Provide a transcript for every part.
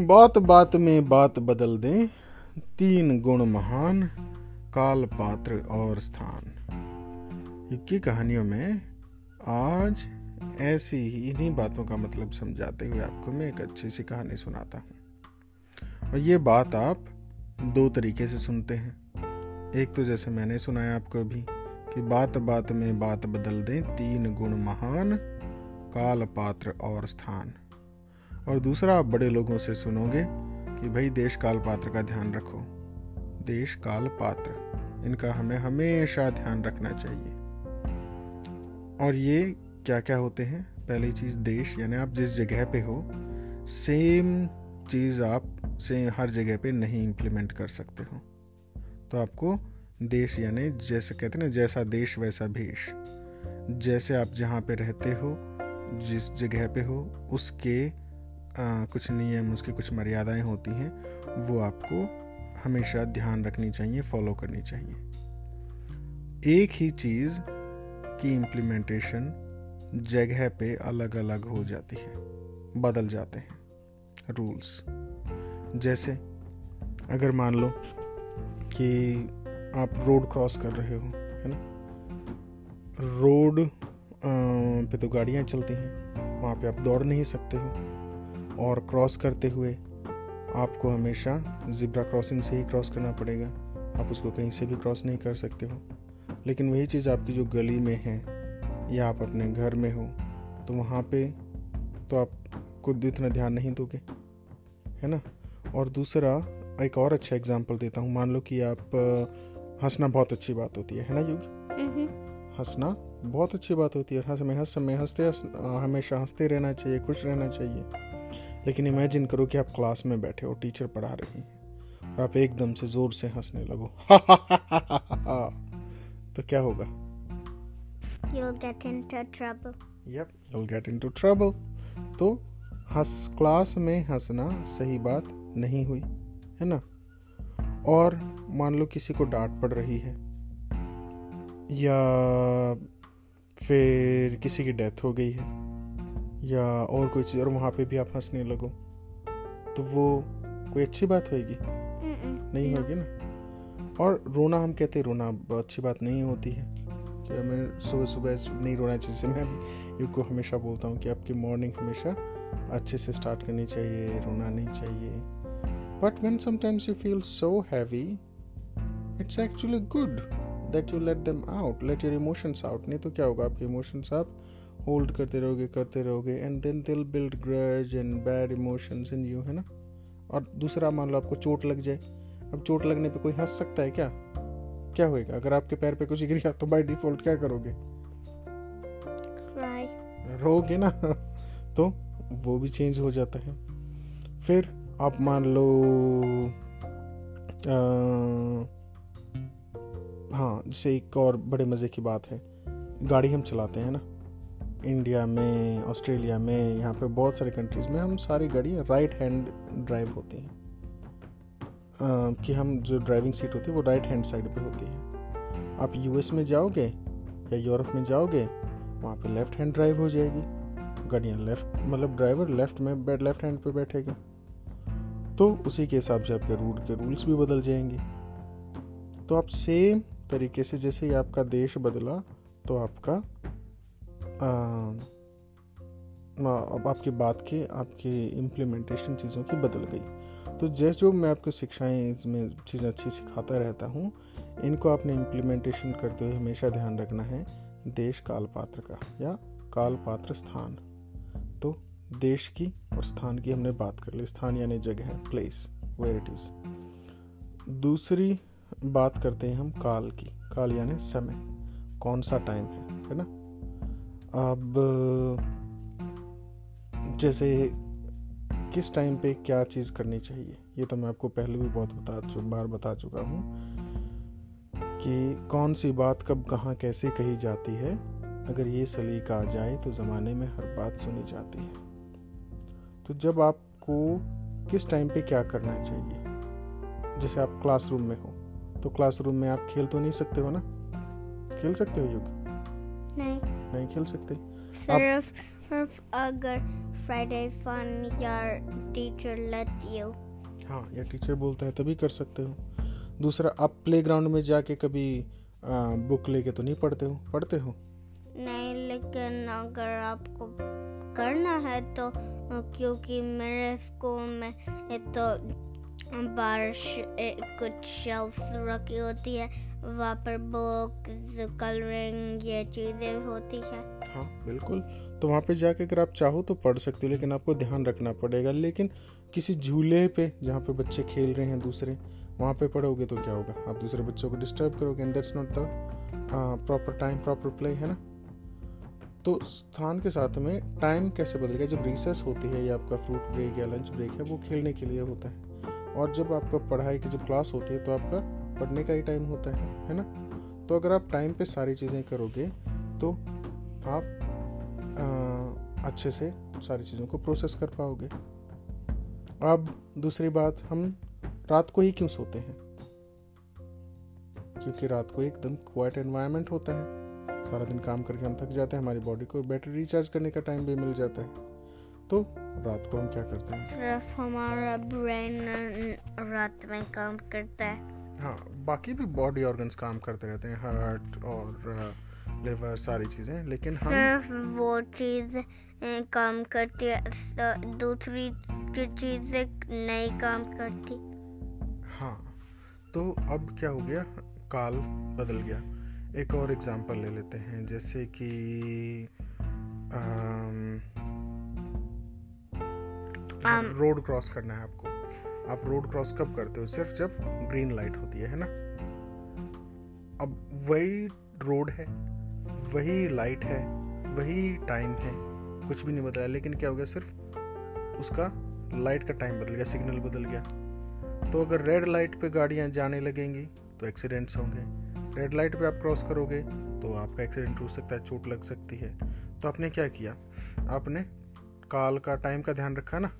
बात बात में बात बदल दें, तीन गुण महान, काल पात्र और स्थान। युग की कहानियों में आज ऐसी ही इन्हीं बातों का मतलब समझाते हुए आपको मैं एक अच्छी सी कहानी सुनाता हूँ। और ये बात आप दो तरीके से सुनते हैं। एक तो जैसे मैंने सुनाया आपको अभी कि बात बात में बात बदल दें, तीन गुण महान, काल पात्र और स्थान। और दूसरा आप बड़े लोगों से सुनोगे कि भाई देश काल पात्र का ध्यान रखो। देश काल पात्र, इनका हमें हमेशा ध्यान रखना चाहिए। और ये क्या क्या होते हैं? पहली चीज़ देश, यानी आप जिस जगह पे हो, सेम चीज़ आप से हर जगह पे नहीं इम्प्लीमेंट कर सकते हो। तो आपको देश, यानी जैसे कहते हैं ना, जैसा देश वैसा भेष। जैसे आप जहाँ पे रहते हो, जिस जगह पे हो, उसके आ, कुछ नियम उसकी कुछ मर्यादाएँ होती हैं वो आपको हमेशा ध्यान रखनी चाहिए फॉलो करनी चाहिए। एक ही चीज़ की इम्प्लीमेंटेशन जगह पे अलग अलग हो जाती है बदल जाते हैं रूल्स जैसे अगर मान लो कि आप रोड क्रॉस कर रहे हो है ना? रोड पे तो गाड़ियाँ चलती हैं वहाँ पे आप दौड़ नहीं सकते हो। और क्रॉस करते हुए आपको हमेशा ज़िब्रा क्रॉसिंग से ही क्रॉस करना पड़ेगा। आप उसको कहीं से भी क्रॉस नहीं कर सकते हो। लेकिन वही चीज़ आपकी जो गली में है या आप अपने घर में हो तो वहाँ पे तो आप खुद इतना ध्यान नहीं दोगे है ना? और दूसरा एक और अच्छा एग्ज़ाम्पल देता हूँ। मान लो कि आप हंसना बहुत अच्छी बात होती है है ना युग? हंसना बहुत अच्छी बात होती है हंस में हंस में हँसते हमेशा हँसते रहना चाहिए खुश रहना चाहिए। लेकिन इमेजिन करो कि आप क्लास में बैठे हो टीचर पढ़ा रही हैं और आप एकदम से ज़ोर से हंसने लगो तो क्या होगा You'll get into trouble. Yep, you'll get into trouble. तो हंस क्लास में हंसना सही बात नहीं हुई है ना और मान लो किसी को डांट पड़ रही है या फिर किसी की डेथ हो गई है या और कोई चीज़ और वहाँ पे भी आप हंसने लगो तो वो कोई अच्छी बात होगी नहीं होगी ना? और रोना हम कहते हैं रोना अच्छी बात नहीं होती है। कि हमें सुबह सुबह नहीं रोना चाहिए मैं भी युग को हमेशा बोलता हूँ कि आपकी मॉर्निंग हमेशा अच्छे से स्टार्ट करनी चाहिए रोना नहीं चाहिए। But when sometimes you feel so heavy it's actually good that you let them out let your emotions out नहीं तो क्या होगा आपके इमोशंस आप होल्ड करते रहोगे करते रहोगे and then they'll build grudge and bad emotions in you है ना? और दूसरा मान लो आपको चोट लग जाए। अब चोट लगने पे कोई हंस सकता है क्या? क्या होएगा? अगर आपके पैर पे कुछ गिर गया तो बाय डिफ़ॉल्ट क्या करोगे? रोगे ना? तो वो भी चेंज हो जाता है। फिर आप मान लो आ, हाँ जैसे एक और बड़े मज़े की बात है। गाड़ी हम चलाते हैं ना? इंडिया में, ऑस्ट्रेलिया में, यहाँ पे बहुत सारे कंट्रीज़ में हम सारी गाड़ी राइट हैंड ड्राइव होती हैं। कि हम जो ड्राइविंग सीट होती है वो राइट हैंड साइड पे होती है। आप यूएस में जाओगे या यूरोप में जाओगे, वहाँ पे लेफ़्ट हैंड ड्राइव हो जाएगी। गाड़ियाँ लेफ़्ट मतलब ड्राइवर लेफ़्ट में बैठ लेफ़्ट हैंड पे बैठेगा। तो उसी के हिसाब से आपके रूट के रूल्स भी बदल जाएँगे। तो आप सेम तरीके से जैसे ही आपका देश बदला तो आपका अब आपकी बात के, आपकी इम्प्लीमेंटेशन चीज़ों की बदल गई। तो जैसे जो मैं आपको शिक्षाएँ इसमें चीज़ें अच्छी सिखाता रहता हूँ, इनको आपने इम्प्लीमेंटेशन करते हुए हमेशा ध्यान रखना है, देश काल पात्र का या काल पात्र स्थान। तो देश की और स्थान की हमने बात कर ली, स्थान यानी जगह प्लेस वेयर इट इज़ दूसरी बात करते हैं हम काल की, काल यानी समय, कौन सा टाइम है है ना? अब, जैसे किस टाइम पे क्या चीज़ करनी चाहिए? ये तो मैं आपको पहले भी बहुत बता चु, बार बता चुका हूँ कि कौन सी बात कब कहाँ कैसे कही जाती है। अगर ये सलीका आ जाए तो ज़माने में हर बात सुनी जाती है। तो जब आपको किस टाइम पे क्या करना चाहिए? जैसे आप क्लासरूम में हो तो क्लासरूम में आप खेल तो नहीं सकते हो ना? खेल सकते हो, युग? नहीं। नहीं खेल सकते। सिर्फ़ सिर्फ़ अगर फ्राइडे फन या टीचर लेट यू हाँ या टीचर बोलता है तभी कर सकते हो। दूसरा आप प्लेग्राउंड में जाके कभी आ, बुक लेके तो नहीं पढ़ते हो? पढ़ते हो? नहीं लेकिन अगर आपको करना है तो क्योंकि मेरे स्कूल में तो बारिश कुछ शेल्फ रखी होती है। वहाँ पर बुक्स कलरिंग ये चीज़ें होती है। हाँ बिल्कुल। तो वहाँ पे जाके अगर आप चाहो तो पढ़ सकते हो, लेकिन आपको ध्यान रखना पड़ेगा। लेकिन किसी झूले पे, जहाँ पे बच्चे खेल रहे हैं, दूसरे, वहाँ पे पढ़ोगे तो क्या होगा? आप दूसरे बच्चों को डिस्टर्ब करोगे and that's not the proper time proper play है ना? तो स्थान के साथ में टाइम कैसे बदलेगा? जब रिसेस होती है, या आपका फ्रूट ब्रेक या लंच ब्रेक है, वो खेलने के लिए होता है। और जब आपका पढ़ाई की जब क्लास होती है तो आपका पढ़ने का ही टाइम होता है है ना? तो अगर आप टाइम पे सारी चीज़ें करोगे तो आप आ, अच्छे से सारी चीज़ों को प्रोसेस कर पाओगे। अब दूसरी बात हम रात को ही क्यों सोते हैं? क्योंकि रात को एकदम क्वाइट एनवायरनमेंट होता है। सारा दिन काम करके हम थक जाते हैं हमारी बॉडी को बैटरी रिचार्ज करने का टाइम भी मिल जाता है। तो रात को हम क्या करते हैं? सिर्फ़ हमारा ब्रेन रात में काम करता है। हाँ बाकी भी बॉडी ऑर्गन्स काम करते रहते हैं हार्ट और लिवर सारी चीज़ें लेकिन हम सिर्फ़ वो चीज़ काम करती है दूसरी की चीज़ें नहीं काम करती। हाँ तो अब क्या हो गया? काल बदल गया। एक और एग्जांपल ले लेते हैं जैसे कि रोड क्रॉस करना है आपको। आप रोड क्रॉस कब करते हो? सिर्फ़ जब ग्रीन लाइट होती है है ना? अब वही रोड है, वही लाइट है, वही टाइम है, कुछ भी नहीं बदला लेकिन क्या हो गया सिर्फ़ उसका लाइट का टाइम बदल गया सिग्नल बदल गया। तो अगर रेड लाइट पे गाड़ियाँ जाने लगेंगी तो एक्सीडेंट्स होंगे। रेड लाइट पे आप क्रॉस करोगे तो आपका एक्सीडेंट हो सकता है, चोट लग सकती है। तो आपने क्या किया? आपने काल का टाइम का ध्यान रखा ना?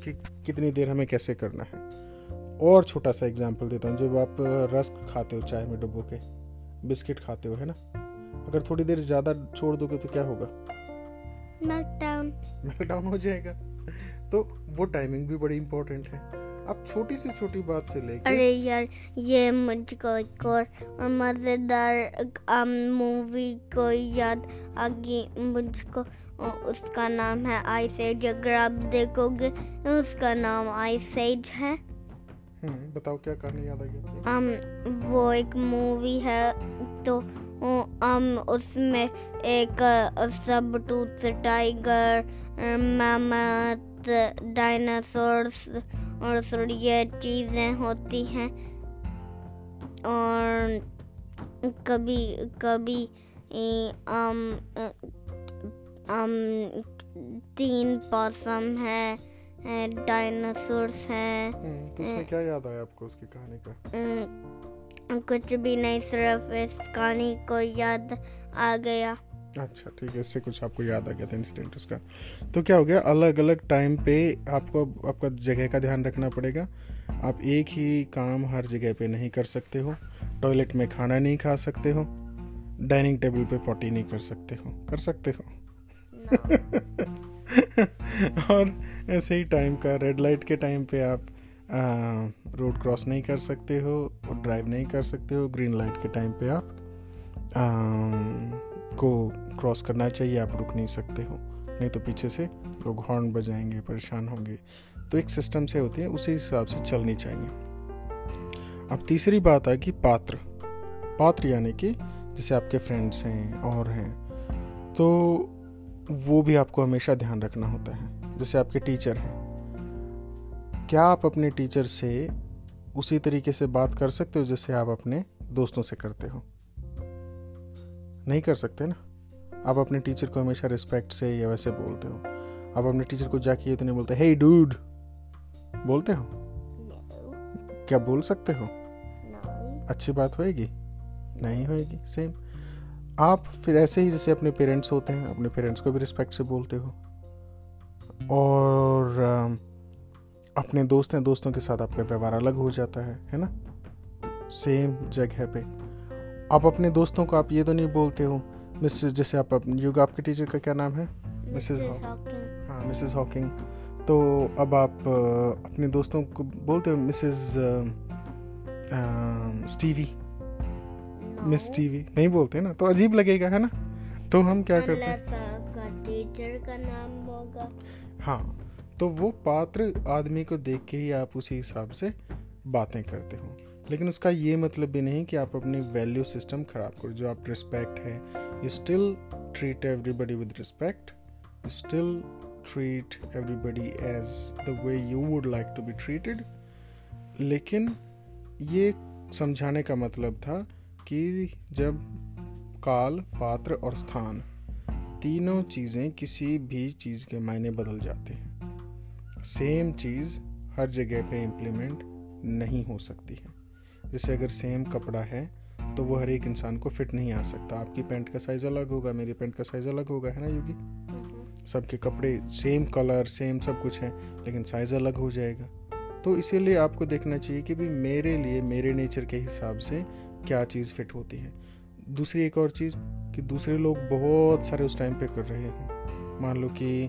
कि कितनी देर हमें कैसे करना है। और छोटा सा एग्जांपल देता हूँ जब आप रस्क खाते हो चाय में डुबो के बिस्किट खाते हो है ना? अगर थोड़ी देर ज़्यादा छोड़ दोगे तो क्या होगा? मेल्टडाउन मेल्टडाउन हो जाएगा। तो वो टाइमिंग भी बड़ी इंपॉर्टेंट है। अब छोटी से छोटी बात से लेकर अरे यार ये मुझको एक और मज़ेदार मूवी को याद आ गई मुझको उसका नाम है आइस एज अगर आप देखोगे उसका नाम आइस एज है। हम्म बताओ क्या कहानी याद आ गई um, वो एक मूवी है तो um, उसमें एक सब टूथ टाइगर मैमथ डायनासोर्स और थोड़ी ये चीज़ें होती हैं। और कभी कभी आम तीन पॉसम है डायनासोर्स हैं हम्म, तो उसमें क्या याद आया आपको उसकी कहानी का? कुछ भी नहीं सिर्फ़ इस कहानी को याद आ गया। अच्छा ठीक है इससे कुछ आपको याद आ गया था इंसिडेंट उसका। तो क्या हो गया अलग अलग टाइम पे आपको आपका जगह का ध्यान रखना पड़ेगा। आप एक ही काम हर जगह पे नहीं कर सकते हो। टॉयलेट में खाना नहीं खा सकते हो। डाइनिंग टेबल पे पॉटी नहीं कर सकते हो। कर सकते हो। और ऐसे ही टाइम का रेड लाइट के टाइम पे आप रोड क्रॉस नहीं कर सकते हो और ड्राइव नहीं कर सकते हो। ग्रीन लाइट के टाइम पे आप आ, को क्रॉस करना चाहिए आप रुक नहीं सकते हो। नहीं तो पीछे से लोग हॉर्न बजाएँगे परेशान होंगे। तो एक सिस्टम से होती है उसी हिसाब से चलनी चाहिए। अब तीसरी बात है कि पात्र। पात्र यानी कि जैसे आपके फ्रेंड्स हैं और हैं। तो वो भी आपको हमेशा ध्यान रखना होता है। जैसे आपके टीचर हैं। क्या आप अपने टीचर से उसी तरीके से बात कर सकते हो जैसे आप अपने दोस्तों से करते हो? नहीं कर सकते ना? आप अपने टीचर को हमेशा रिस्पेक्ट से या वैसे बोलते हो। आप अपने टीचर को जाके ये तो नहीं बोलते हे hey, डूड बोलते हो? No. क्या बोल सकते हो? No. अच्छी बात होएगी? नहीं होएगी? सेम आप फिर ऐसे ही जैसे अपने पेरेंट्स होते हैं अपने पेरेंट्स को भी रिस्पेक्ट से बोलते हो। और अपने दोस्त हैं दोस्तों के साथ आपका व्यवहार अलग हो जाता है है ना? सेम जगह पे। आप अपने दोस्तों को आप ये तो नहीं बोलते हो मिसेस जैसे आप अप- योगा आपके टीचर का क्या नाम है? Mrs Mrs. हॉ- मिसेस हॉकिंग तो अब आप अपने दोस्तों को बोलते हो मिसेस स्टीवी मिस टीवी नहीं बोलते ना तो अजीब लगेगा है ना? तो हम क्या करते हैं? टीचर का नाम होगा। हाँ तो वो पात्र आदमी को देख के ही आप उसी हिसाब से बातें करते हो। लेकिन उसका ये मतलब भी नहीं कि आप अपनी वैल्यू सिस्टम खराब करो। जो आप रिस्पेक्ट है you still treat everybody with respect you still treat everybody as the way you would like to be treated लेकिन ये समझाने का मतलब था कि जब काल पात्र और स्थान तीनों चीज़ें किसी भी चीज़ के मायने बदल जाते हैं। सेम चीज़ हर जगह पे इम्प्लीमेंट नहीं हो सकती है। जैसे अगर सेम कपड़ा है तो वो हर एक इंसान को फिट नहीं आ सकता। आपकी पैंट का साइज़ अलग होगा मेरी पैंट का साइज़ अलग होगा है ना योगी? सबके कपड़े सेम कलर सेम सब कुछ है लेकिन साइज़ अलग हो जाएगा। तो इसीलिए आपको देखना चाहिए कि भी मेरे लिए मेरे नेचर के हिसाब से क्या चीज़ फिट होती है। दूसरी एक और चीज़ कि दूसरे लोग बहुत सारे उस टाइम पे कर रहे हैं। मान लो कि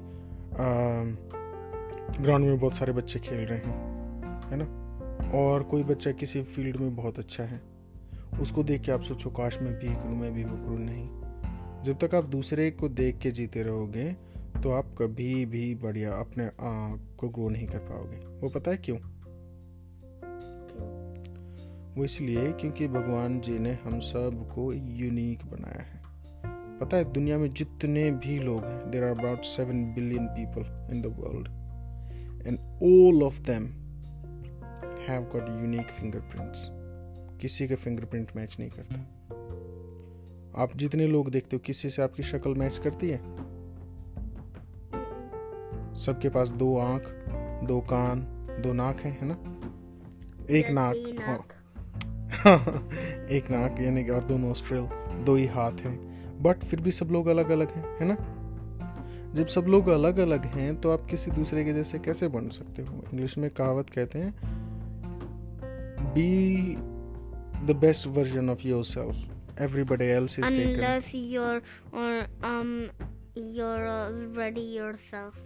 ग्राउंड में बहुत सारे बच्चे खेल रहे हैं, है ना? और कोई बच्चा किसी फ़ील्ड में बहुत अच्छा है, उसको देख के आप सोचो, काश मैं भी करूँ, मैं भी वो करूँ। नहीं। जब तक आप दूसरे को देख के जीते रहोगे तो आप कभी भी बढ़िया अपने आप को ग्रो नहीं कर पाओगे। वो पता है क्यों? वो इसलिए क्योंकि भगवान जी ने हम सबको यूनिक बनाया है। पता है दुनिया में जितने भी लोग हैं there are about seven billion people in the world and all of them have got unique fingerprints किसी का फिंगरप्रिंट मैच नहीं करता। आप जितने लोग देखते हो किसी से आपकी शक्ल मैच करती है? सबके पास दो आँख दो कान दो नाक है है ना? एक या नाक। हाँ। एक नाक यानी कि और दो नोस्ट्रिल दो ही हाथ हैं। बट फिर भी सब लोग अलग अलग हैं है ना? जब सब लोग अलग अलग हैं तो आप किसी दूसरे के जैसे कैसे बन सकते हो? इंग्लिश में कहावत कहते हैं be the best version of yourself everybody else is taken Unless you're or um you're already yourself.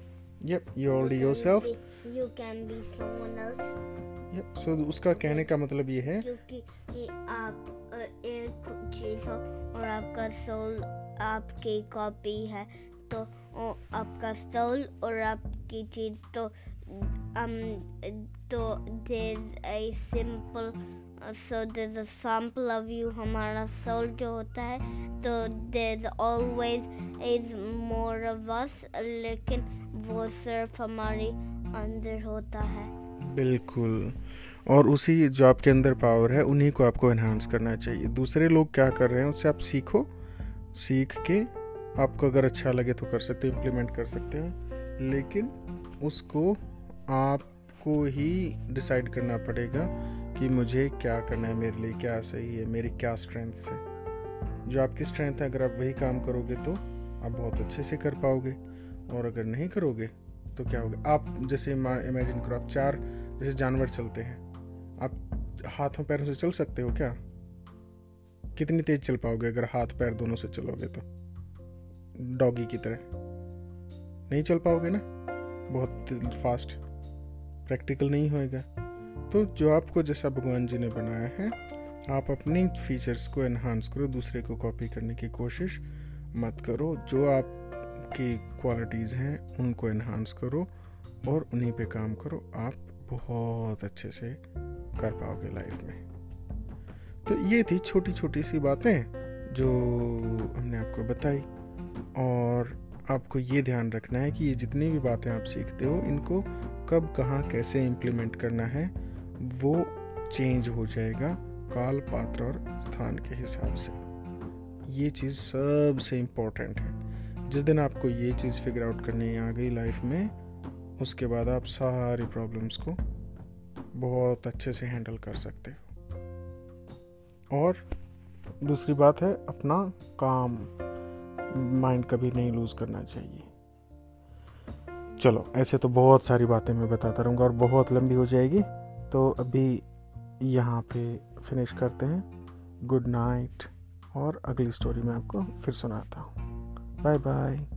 yep you already You yourself. Be- You can be someone else. Yep so, उसका कहने का मतलब ये है। आप एक चीज़ हो और आपका सोल आपकी कॉपी है तो आपका सोल और आपकी चीज़ तो um तो there's a simple so there's a sample of you, हमारा सोल जो होता है तो there's always is more of us, लेकिन वो सिर्फ़ हमारे अंदर होता है। बिल्कुल। और उसी जो आपके अंदर पावर है, उन्हीं को आपको एनहांस करना चाहिए। दूसरे लोग क्या कर रहे हैं उससे आप सीखो, सीख के आपको अगर अच्छा लगे तो कर सकते हो इम्प्लीमेंट कर सकते हो। लेकिन उसको आपको ही डिसाइड करना पड़ेगा कि मुझे क्या करना है, मेरे लिए क्या सही है, मेरी क्या स्ट्रेंथ है। जो आपकी स्ट्रेंथ है, अगर आप वही काम करोगे तो आप बहुत अच्छे से कर पाओगे। और अगर नहीं करोगे तो क्या होगा? आप जैसे इमेजिन करो, आप चार जैसे जानवर चलते हैं। आप हाथों पैरों से चल सकते हो क्या? कितनी तेज चल पाओगे अगर हाथ पैर दोनों से चलोगे तो? डॉगी की तरह। नहीं चल पाओगे ना? बहुत फास्ट प्रैक्टिकल नहीं होएगा। तो जो आपको जैसा भगवान जी ने बनाया है, आप अपनी फीचर्स को एनहांस करो, दूसरे को कॉपी करने की कोशिश मत करो। जो आपकी क्वालिटीज़ हैं, उनको एनहांस करो और उन्हीं पे काम करो। आप बहुत अच्छे से कर पाओगे लाइफ में। तो ये थी छोटी छोटी सी बातें जो हमने आपको बताई। और आपको ये ध्यान रखना है कि ये जितनी भी बातें आप सीखते हो, इनको कब, कहाँ, कैसे इम्प्लीमेंट करना है, वो चेंज हो जाएगा काल, पात्र और स्थान के हिसाब से। ये चीज़ सबसे इम्पोर्टेंट है। जिस दिन आपको ये चीज़ फिगर आउट करनी आ गई लाइफ में उसके बाद आप सारी प्रॉब्लम्स को बहुत अच्छे से हैंडल कर सकते हो। और दूसरी बात है, अपना काम माइंड कभी नहीं लूज करना चाहिए। चलो, ऐसे तो बहुत सारी बातें मैं बताता रहूँगा और बहुत लंबी हो जाएगी। तो अभी यहाँ पे फिनिश करते हैं। गुड नाइट और अगली स्टोरी मैं आपको फिर सुनाता हूँ। Bye bye